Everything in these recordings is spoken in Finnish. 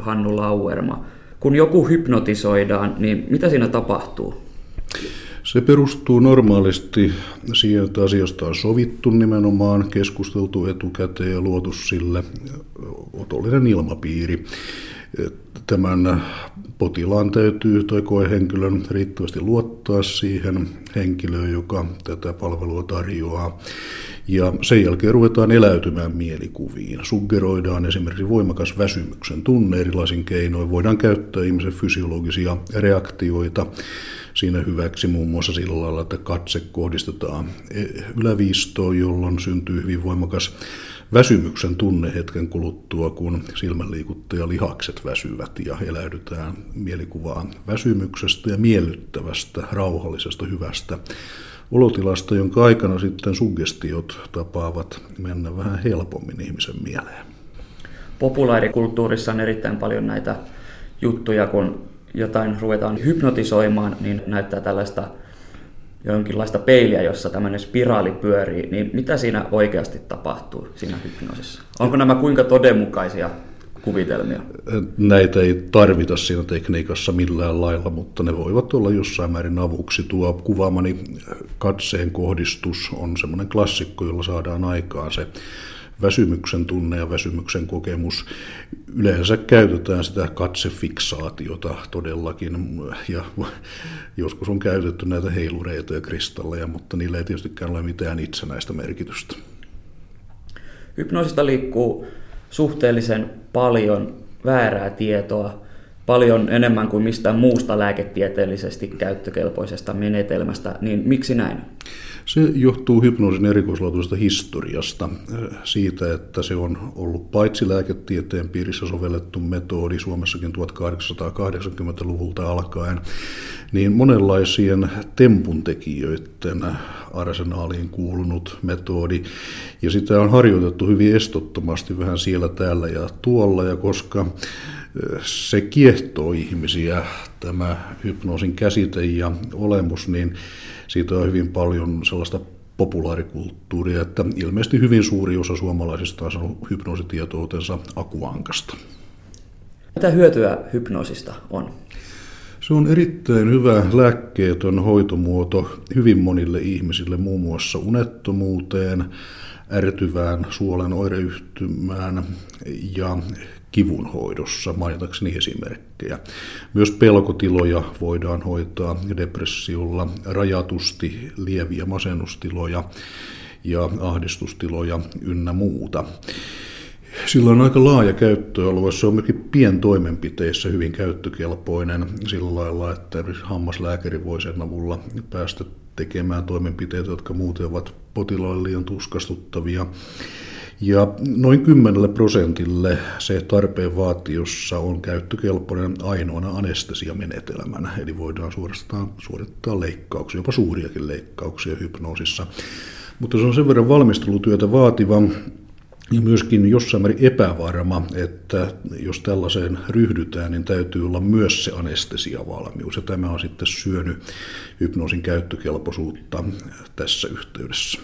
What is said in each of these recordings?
Hannu Lauerma. Kun joku hypnotisoidaan, niin mitä siinä tapahtuu? Se perustuu normaalisti siihen, että asiasta on sovittu nimenomaan, keskusteltu etukäteen ja luotu sille otollinen ilmapiiri. Tämän potilaan täytyy tai koehenkilön riittävästi luottaa siihen henkilöön, joka tätä palvelua tarjoaa. Ja sen jälkeen ruvetaan eläytymään mielikuviin. Suggeroidaan esimerkiksi voimakas väsymyksen tunne erilaisin keinoin. Voidaan käyttää ihmisen fysiologisia reaktioita siinä hyväksi muun muassa sillä lailla, että katse kohdistetaan yläviistoon, jolloin syntyy hyvin voimakas väsymyksen tunne hetken kuluttua, kun silmänliikuttaja lihakset väsyvät ja eläydytään mielikuvaan väsymyksestä ja miellyttävästä, rauhallisesta, hyvästä olotilasta, jonka aikana sitten suggestiot tapaavat mennä vähän helpommin ihmisen mieleen. Populaarikulttuurissa on erittäin paljon näitä juttuja, kun jotain ruvetaan hypnotisoimaan, niin näyttää tällaista jonkinlaista peiliä, jossa tämmöinen spiraali pyörii, niin mitä siinä oikeasti tapahtuu siinä hypnoosissa? Onko nämä kuinka todenmukaisia kuvitelmia? Näitä ei tarvita siinä tekniikassa millään lailla, mutta ne voivat olla jossain määrin avuksi. Tuo kuvaamani katseen kohdistus on semmoinen klassikko, jolla saadaan aikaan se väsymyksen tunne ja väsymyksen kokemus. Yleensä käytetään sitä katsefiksaatiota todellakin, ja joskus on käytetty näitä heilureita ja kristalleja, mutta niillä ei tietystikään ole mitään itsenäistä merkitystä. Hypnoosista liikkuu suhteellisen paljon väärää tietoa, paljon enemmän kuin mistään muusta lääketieteellisesti käyttökelpoisesta menetelmästä, niin miksi näin? Se johtuu hypnoosin erikoislaatuisesta historiasta, siitä, että se on ollut paitsi lääketieteen piirissä sovellettu metodi Suomessakin 1880-luvulta alkaen, niin monenlaisien tempuntekijöiden arsenaaliin kuulunut metodi. Ja sitä on harjoitettu hyvin estottomasti vähän siellä, täällä ja tuolla, ja koska se kiehtoo ihmisiä, tämä hypnoosin käsite ja olemus, niin siitä on hyvin paljon sellaista populaarikulttuuria, että ilmeisesti hyvin suuri osa suomalaisista on saanut hypnoositietoutensa akuankasta. Mitä hyötyä hypnoosista on? Se on erittäin hyvä lääkkeetön hoitomuoto hyvin monille ihmisille, muun muassa unettomuuteen, ärtyvään suolen oireyhtymään ja kivunhoidossa, mainitakseni esimerkkejä. Myös pelkotiloja voidaan hoitaa depressiolla, rajatusti lieviä masennustiloja ja ahdistustiloja ynnä muuta. Sillä on aika laaja käyttöalue. Se on myöskin pientoimenpiteissä hyvin käyttökelpoinen sillä lailla, että hammaslääkäri voi sen avulla päästä tekemään toimenpiteitä, jotka muuten ovat potilaille liian tuskastuttavia. Ja noin 10 prosentille se tarpeen vaatiossa on käyttökelpoinen ainoana anestesiamenetelmänä, eli voidaan suorastaan suorittaa leikkauksia, jopa suuriakin leikkauksia hypnoosissa. Mutta se on sen verran valmistelutyötä vaativa ja myöskin jossain määrin epävarma, että jos tällaiseen ryhdytään, niin täytyy olla myös se anestesiavalmius. Ja tämä on sitten syönyt hypnoosin käyttökelpoisuutta tässä yhteydessä.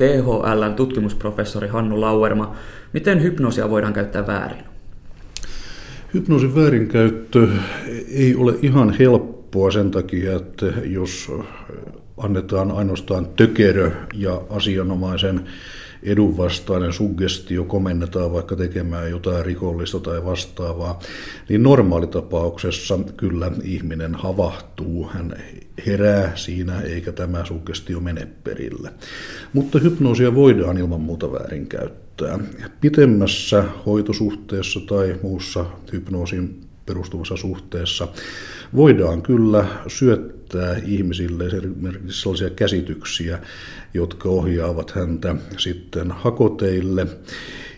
THLn tutkimusprofessori Hannu Lauerma. Miten hypnoosia voidaan käyttää väärin? Hypnoosin väärinkäyttö ei ole ihan helppoa sen takia, että jos annetaan ainoastaan tökerö ja asianomaisen edunvastainen suggestio komennetaan vaikka tekemään jotain rikollista tai vastaavaa, niin normaalitapauksessa kyllä ihminen havahtuu, hän herää siinä eikä tämä suggestio mene perille. Mutta hypnoosia voidaan ilman muuta väärinkäyttää. Pitemmässä hoitosuhteessa tai muussa hypnoosin perustuvassa suhteessa voidaan kyllä syöttää ihmisille esimerkiksi sellaisia käsityksiä, jotka ohjaavat häntä sitten hakoteille.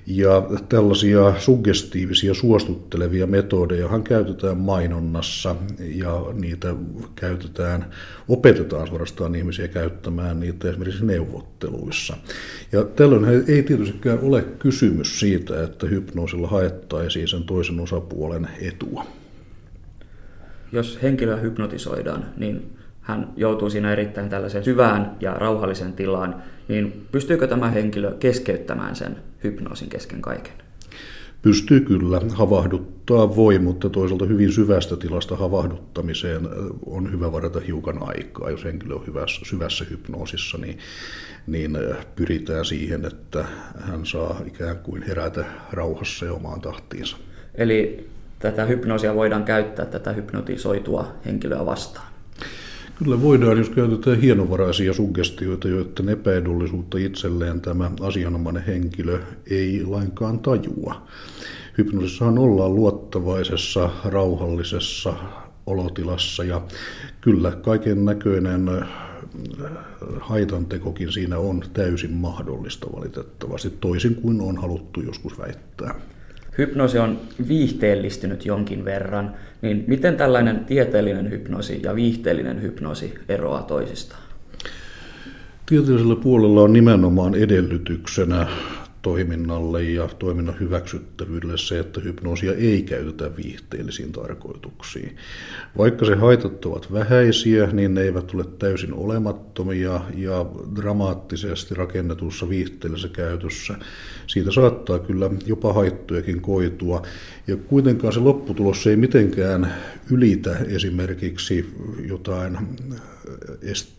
Ja tällaisia suggestiivisia suostuttelevia metodeja käytetään mainonnassa ja niitä käytetään, opetetaan suorastaan ihmisiä käyttämään niitä esimerkiksi neuvotteluissa. Ja tällöin ei tietystikään ole kysymys siitä, että hypnoosilla haettaisiin sen toisen osapuolen etua jos henkilöä hypnotisoidaan, niin hän joutuu siinä erittäin tällaiseen syvään ja rauhalliseen tilaan, niin pystyykö tämä henkilö keskeyttämään sen hypnoosin kesken kaiken? Pystyy kyllä, havahduttaa voi, mutta toisaalta hyvin syvästä tilasta havahduttamiseen on hyvä varata hiukan aikaa. Jos henkilö on hyvässä, syvässä hypnoosissa, niin, niin pyritään siihen, että hän saa ikään kuin herätä rauhassa ja omaan tahtiinsa. Eli tätä hypnoosia voidaan käyttää tätä hypnotisoitua henkilöä vastaan? Kyllä voidaan, jos käytetään hienovaraisia suggestioita, joiden epäedullisuutta itselleen tämä asianomainen henkilö ei lainkaan tajua. Hypnoosissahan ollaan luottavaisessa, rauhallisessa olotilassa ja kyllä kaiken näköinen äh, haitantekokin siinä on täysin mahdollista valitettavasti, toisin kuin on haluttu joskus väittää hypnoosi on viihteellistynyt jonkin verran, niin miten tällainen tieteellinen hypnoosi ja viihteellinen hypnoosi eroaa toisistaan? Tieteellisellä puolella on nimenomaan edellytyksenä toiminnalle ja toiminnan hyväksyttävyydelle se, että hypnoosia ei käytetä viihteellisiin tarkoituksiin. Vaikka se haitat ovat vähäisiä, niin ne eivät ole täysin olemattomia ja dramaattisesti rakennetussa viihteellisessä käytössä siitä saattaa kyllä jopa haittojakin koitua. Ja kuitenkaan se lopputulos ei mitenkään ylitä esimerkiksi jotain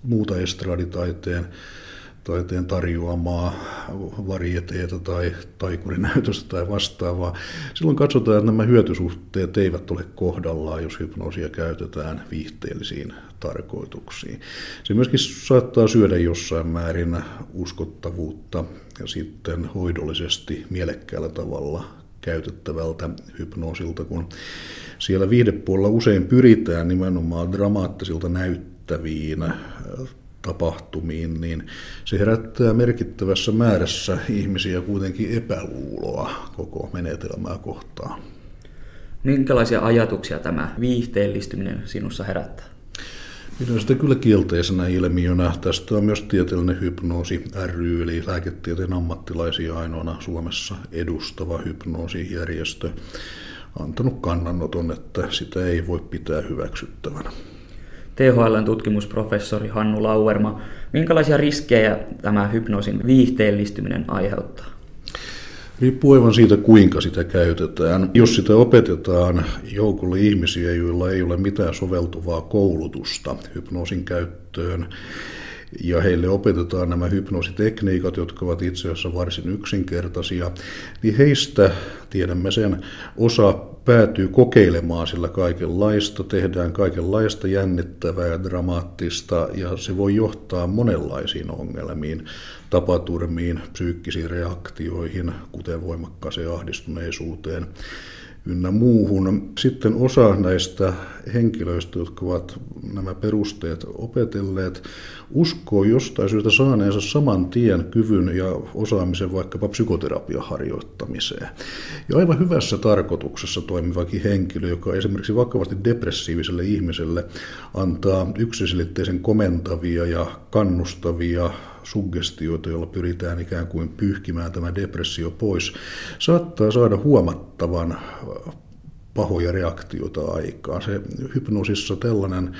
muuta estraditaiteen taiteen tarjoamaa varieteita tai taikurinäytöstä tai vastaavaa. Silloin katsotaan, että nämä hyötysuhteet eivät ole kohdallaan, jos hypnoosia käytetään viihteellisiin tarkoituksiin. Se myöskin saattaa syödä jossain määrin uskottavuutta ja sitten hoidollisesti mielekkäällä tavalla käytettävältä hypnoosilta, kun siellä viihdepuolella usein pyritään nimenomaan dramaattisilta näyttäviin tapahtumiin, niin se herättää merkittävässä määrässä ihmisiä kuitenkin epäluuloa koko menetelmää kohtaan. Minkälaisia ajatuksia tämä viihteellistyminen sinussa herättää? Pidän sitä kyllä kielteisenä ilmiönä. Tästä on myös tieteellinen hypnoosi ry, eli lääketieteen ammattilaisia ainoana Suomessa edustava hypnoosijärjestö, antanut kannanoton, että sitä ei voi pitää hyväksyttävänä. THLn tutkimusprofessori Hannu Lauerma, minkälaisia riskejä tämä hypnoosin viihteellistyminen aiheuttaa? Riippuu aivan siitä, kuinka sitä käytetään. Jos sitä opetetaan joukolle ihmisiä, joilla ei ole mitään soveltuvaa koulutusta hypnoosin käyttöön, ja heille opetetaan nämä hypnoositekniikat, jotka ovat itse asiassa varsin yksinkertaisia, niin heistä tiedämme sen, osa päätyy kokeilemaan sillä kaikenlaista, tehdään kaikenlaista jännittävää ja dramaattista, ja se voi johtaa monenlaisiin ongelmiin, tapaturmiin, psyykkisiin reaktioihin, kuten voimakkaaseen ahdistuneisuuteen, ynnä muuhun. Sitten osa näistä henkilöistä, jotka ovat nämä perusteet opetelleet, uskoo jostain syystä saaneensa saman tien kyvyn ja osaamisen vaikkapa psykoterapian harjoittamiseen. Ja aivan hyvässä tarkoituksessa toimivakin henkilö, joka esimerkiksi vakavasti depressiiviselle ihmiselle antaa yksiselitteisen komentavia ja kannustavia suggestioita, joilla pyritään ikään kuin pyyhkimään tämä depressio pois, saattaa saada huomattavan pahoja reaktioita aikaan. Se hypnoosissa tällainen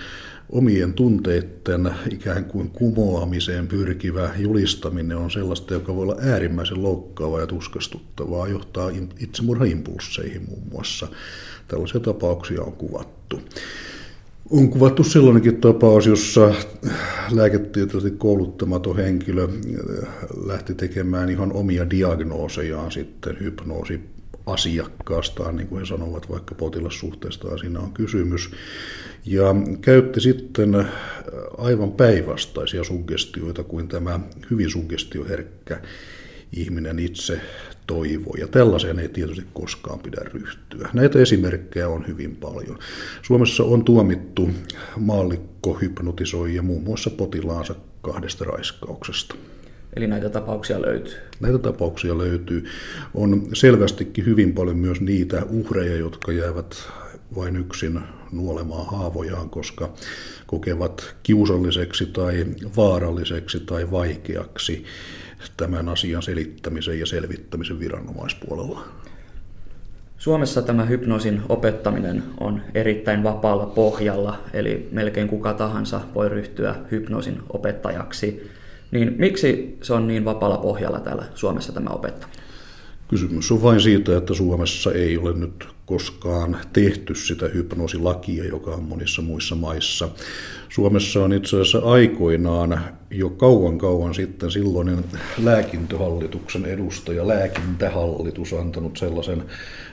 omien tunteiden ikään kuin kumoamiseen pyrkivä julistaminen on sellaista, joka voi olla äärimmäisen loukkaavaa ja tuskastuttavaa, johtaa itsemurhaimpulsseihin muun muassa. Tällaisia tapauksia on kuvattu. On kuvattu sellainenkin tapaus, jossa lääketieteellisesti kouluttamaton henkilö lähti tekemään ihan omia diagnoosejaan sitten hypnoosi asiakkaastaan, niin kuin he sanovat, vaikka potilassuhteesta siinä on kysymys. Ja käytti sitten aivan päinvastaisia suggestioita kuin tämä hyvin suggestioherkkä ihminen itse toivoo. Ja tällaiseen ei tietysti koskaan pidä ryhtyä. Näitä esimerkkejä on hyvin paljon. Suomessa on tuomittu maallikko hypnotisoija muun muassa potilaansa kahdesta raiskauksesta. Eli näitä tapauksia löytyy? Näitä tapauksia löytyy. On selvästikin hyvin paljon myös niitä uhreja, jotka jäävät vain yksin nuolemaan haavojaan, koska kokevat kiusalliseksi tai vaaralliseksi tai vaikeaksi tämän asian selittämisen ja selvittämisen viranomaispuolella. Suomessa tämä hypnoosin opettaminen on erittäin vapaalla pohjalla, eli melkein kuka tahansa voi ryhtyä hypnoosin opettajaksi. Niin miksi se on niin vapaalla pohjalla täällä Suomessa tämä opettaminen? Kysymys on vain siitä, että Suomessa ei ole nyt koskaan tehty sitä hypnoosilakia, joka on monissa muissa maissa. Suomessa on itse asiassa aikoinaan jo kauan kauan sitten silloinen lääkintöhallituksen edustaja, lääkintähallitus, antanut sellaisen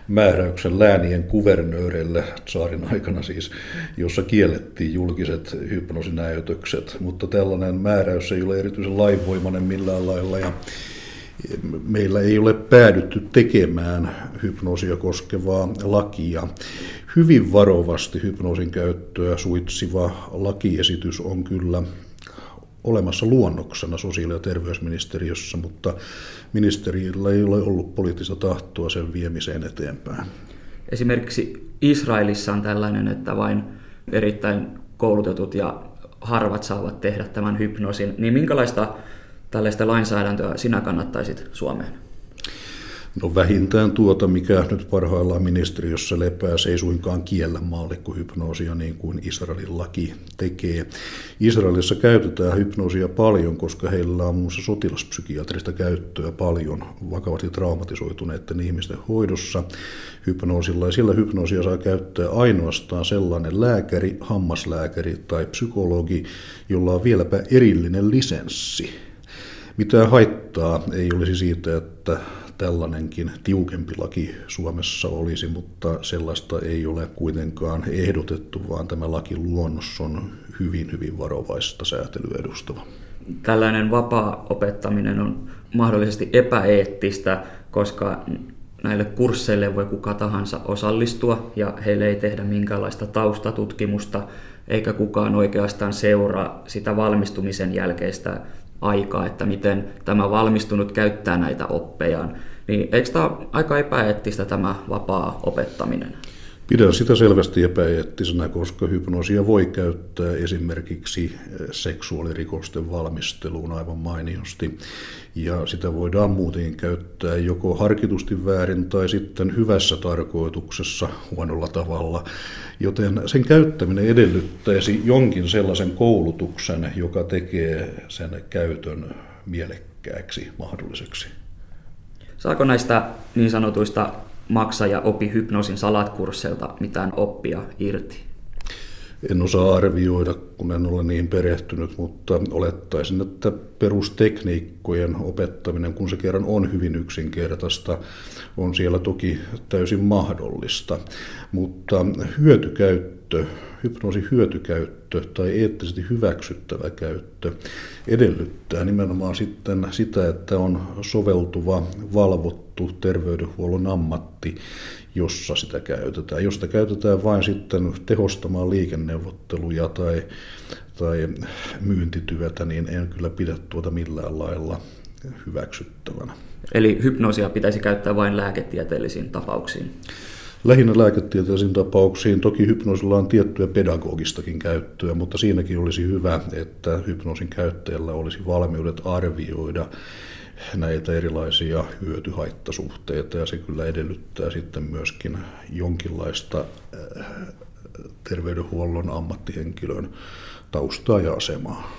määräyksen läänien kuvernööreille, saarin aikana siis, jossa kiellettiin julkiset hypnoosinäytökset, mutta tällainen määräys ei ole erityisen lainvoimainen millään lailla. Ja meillä ei ole päädytty tekemään hypnoosia koskevaa lakia. Hyvin varovasti hypnoosin käyttöä suitsiva lakiesitys on kyllä olemassa luonnoksena sosiaali- ja terveysministeriössä, mutta ministeriöllä ei ole ollut poliittista tahtoa sen viemiseen eteenpäin. Esimerkiksi Israelissa on tällainen, että vain erittäin koulutetut ja harvat saavat tehdä tämän hypnoosin. Niin minkälaista tällaista lainsäädäntöä sinä kannattaisit Suomeen? No vähintään tuota, mikä nyt parhaillaan ministeriössä lepää, se ei suinkaan kiellä maallikkohypnoosia niin kuin Israelin laki tekee. Israelissa käytetään hypnoosia paljon, koska heillä on muun sotilaspsykiatrista käyttöä paljon vakavasti traumatisoituneiden ihmisten hoidossa hypnoosilla. Ja sillä hypnoosia saa käyttää ainoastaan sellainen lääkäri, hammaslääkäri tai psykologi, jolla on vieläpä erillinen lisenssi. Mitään haittaa ei olisi siitä, että tällainenkin tiukempi laki Suomessa olisi, mutta sellaista ei ole kuitenkaan ehdotettu, vaan tämä lakiluonnos on hyvin, hyvin varovaista säätelyä edustava. Tällainen vapaa opettaminen on mahdollisesti epäeettistä, koska näille kursseille voi kuka tahansa osallistua ja heille ei tehdä minkäänlaista taustatutkimusta eikä kukaan oikeastaan seuraa sitä valmistumisen jälkeistä aikaa, että miten tämä valmistunut käyttää näitä oppejaan. Niin eikö tämä aika epäeettistä tämä vapaa opettaminen? Pidän sitä selvästi epäeettisenä, koska hypnoosia voi käyttää esimerkiksi eh, seksuaalirikosten valmisteluun aivan mainiosti. Ja sitä voidaan muutenkin käyttää joko harkitusti väärin tai sitten hyvässä tarkoituksessa huonolla tavalla. Joten sen käyttäminen edellyttäisi jonkin sellaisen koulutuksen, joka tekee sen käytön mielekkääksi mahdolliseksi. Saako näistä niin sanotuista maksa ja opi hypnoosin salatkursseilta mitään oppia irti? En osaa arvioida, kun en ole niin perehtynyt, mutta olettaisin, että perustekniikkojen opettaminen, kun se kerran on hyvin yksinkertaista, on siellä toki täysin mahdollista. Mutta hyötykäyttö, hypnoosin hyötykäyttö tai eettisesti hyväksyttävä käyttö edellyttää nimenomaan sitten sitä, että on soveltuva, valvottu terveydenhuollon ammatti, jossa sitä käytetään. Jos sitä käytetään vain sitten tehostamaan liikenneuvotteluja tai, tai myyntityötä, niin en kyllä pidä tuota millään lailla hyväksyttävänä. Eli hypnoosia pitäisi käyttää vain lääketieteellisiin tapauksiin? Lähinnä lääketieteellisiin tapauksiin. Toki hypnoosilla on tiettyä pedagogistakin käyttöä, mutta siinäkin olisi hyvä, että hypnoosin käyttäjällä olisi valmiudet arvioida näitä erilaisia hyötyhaittasuhteita ja se kyllä edellyttää sitten myöskin jonkinlaista äh, terveydenhuollon ammattihenkilön taustaa ja asemaa.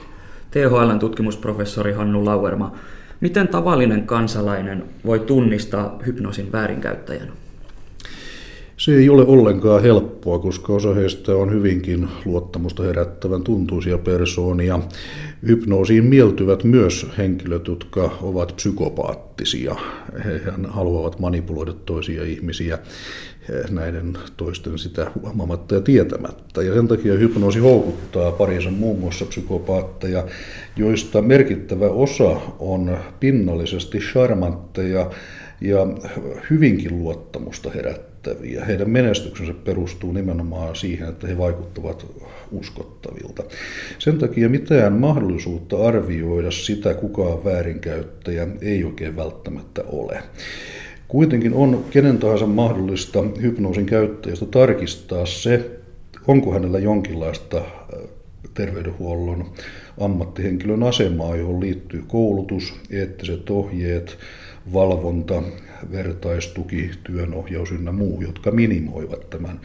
THLn tutkimusprofessori Hannu Lauerma, miten tavallinen kansalainen voi tunnistaa hypnoosin väärinkäyttäjän? Se ei ole ollenkaan helppoa, koska osa heistä on hyvinkin luottamusta herättävän tuntuisia persoonia. Hypnoosiin mieltyvät myös henkilöt, jotka ovat psykopaattisia. He haluavat manipuloida toisia ihmisiä näiden toisten sitä huomaamatta ja tietämättä. Ja sen takia hypnoosi houkuttaa parinsa muun muassa psykopaatteja, joista merkittävä osa on pinnallisesti charmantteja ja hyvinkin luottamusta herättäviä. Heidän menestyksensä perustuu nimenomaan siihen, että he vaikuttavat uskottavilta. Sen takia mitään mahdollisuutta arvioida sitä, kuka on väärinkäyttäjä, ei oikein välttämättä ole. Kuitenkin on kenen tahansa mahdollista hypnoosin käyttäjästä tarkistaa se, onko hänellä jonkinlaista äh, terveydenhuollon ammattihenkilön asemaa, johon liittyy koulutus, eettiset ohjeet, valvonta, vertaistuki, työnohjaus ynnä muu, jotka minimoivat tämän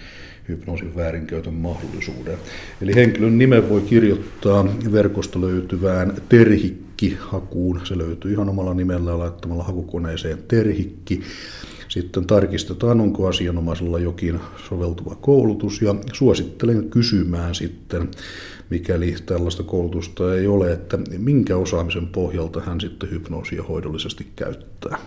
hypnoosin väärinkäytön mahdollisuuden. Eli henkilön nimen voi kirjoittaa verkosta löytyvään terhi Terhikki-hakuun. Se löytyy ihan omalla nimellä laittamalla hakukoneeseen Terhikki. Sitten tarkistetaan, onko asianomaisella jokin soveltuva koulutus ja suosittelen kysymään sitten, mikäli tällaista koulutusta ei ole, että minkä osaamisen pohjalta hän sitten hypnoosia hoidollisesti käyttää.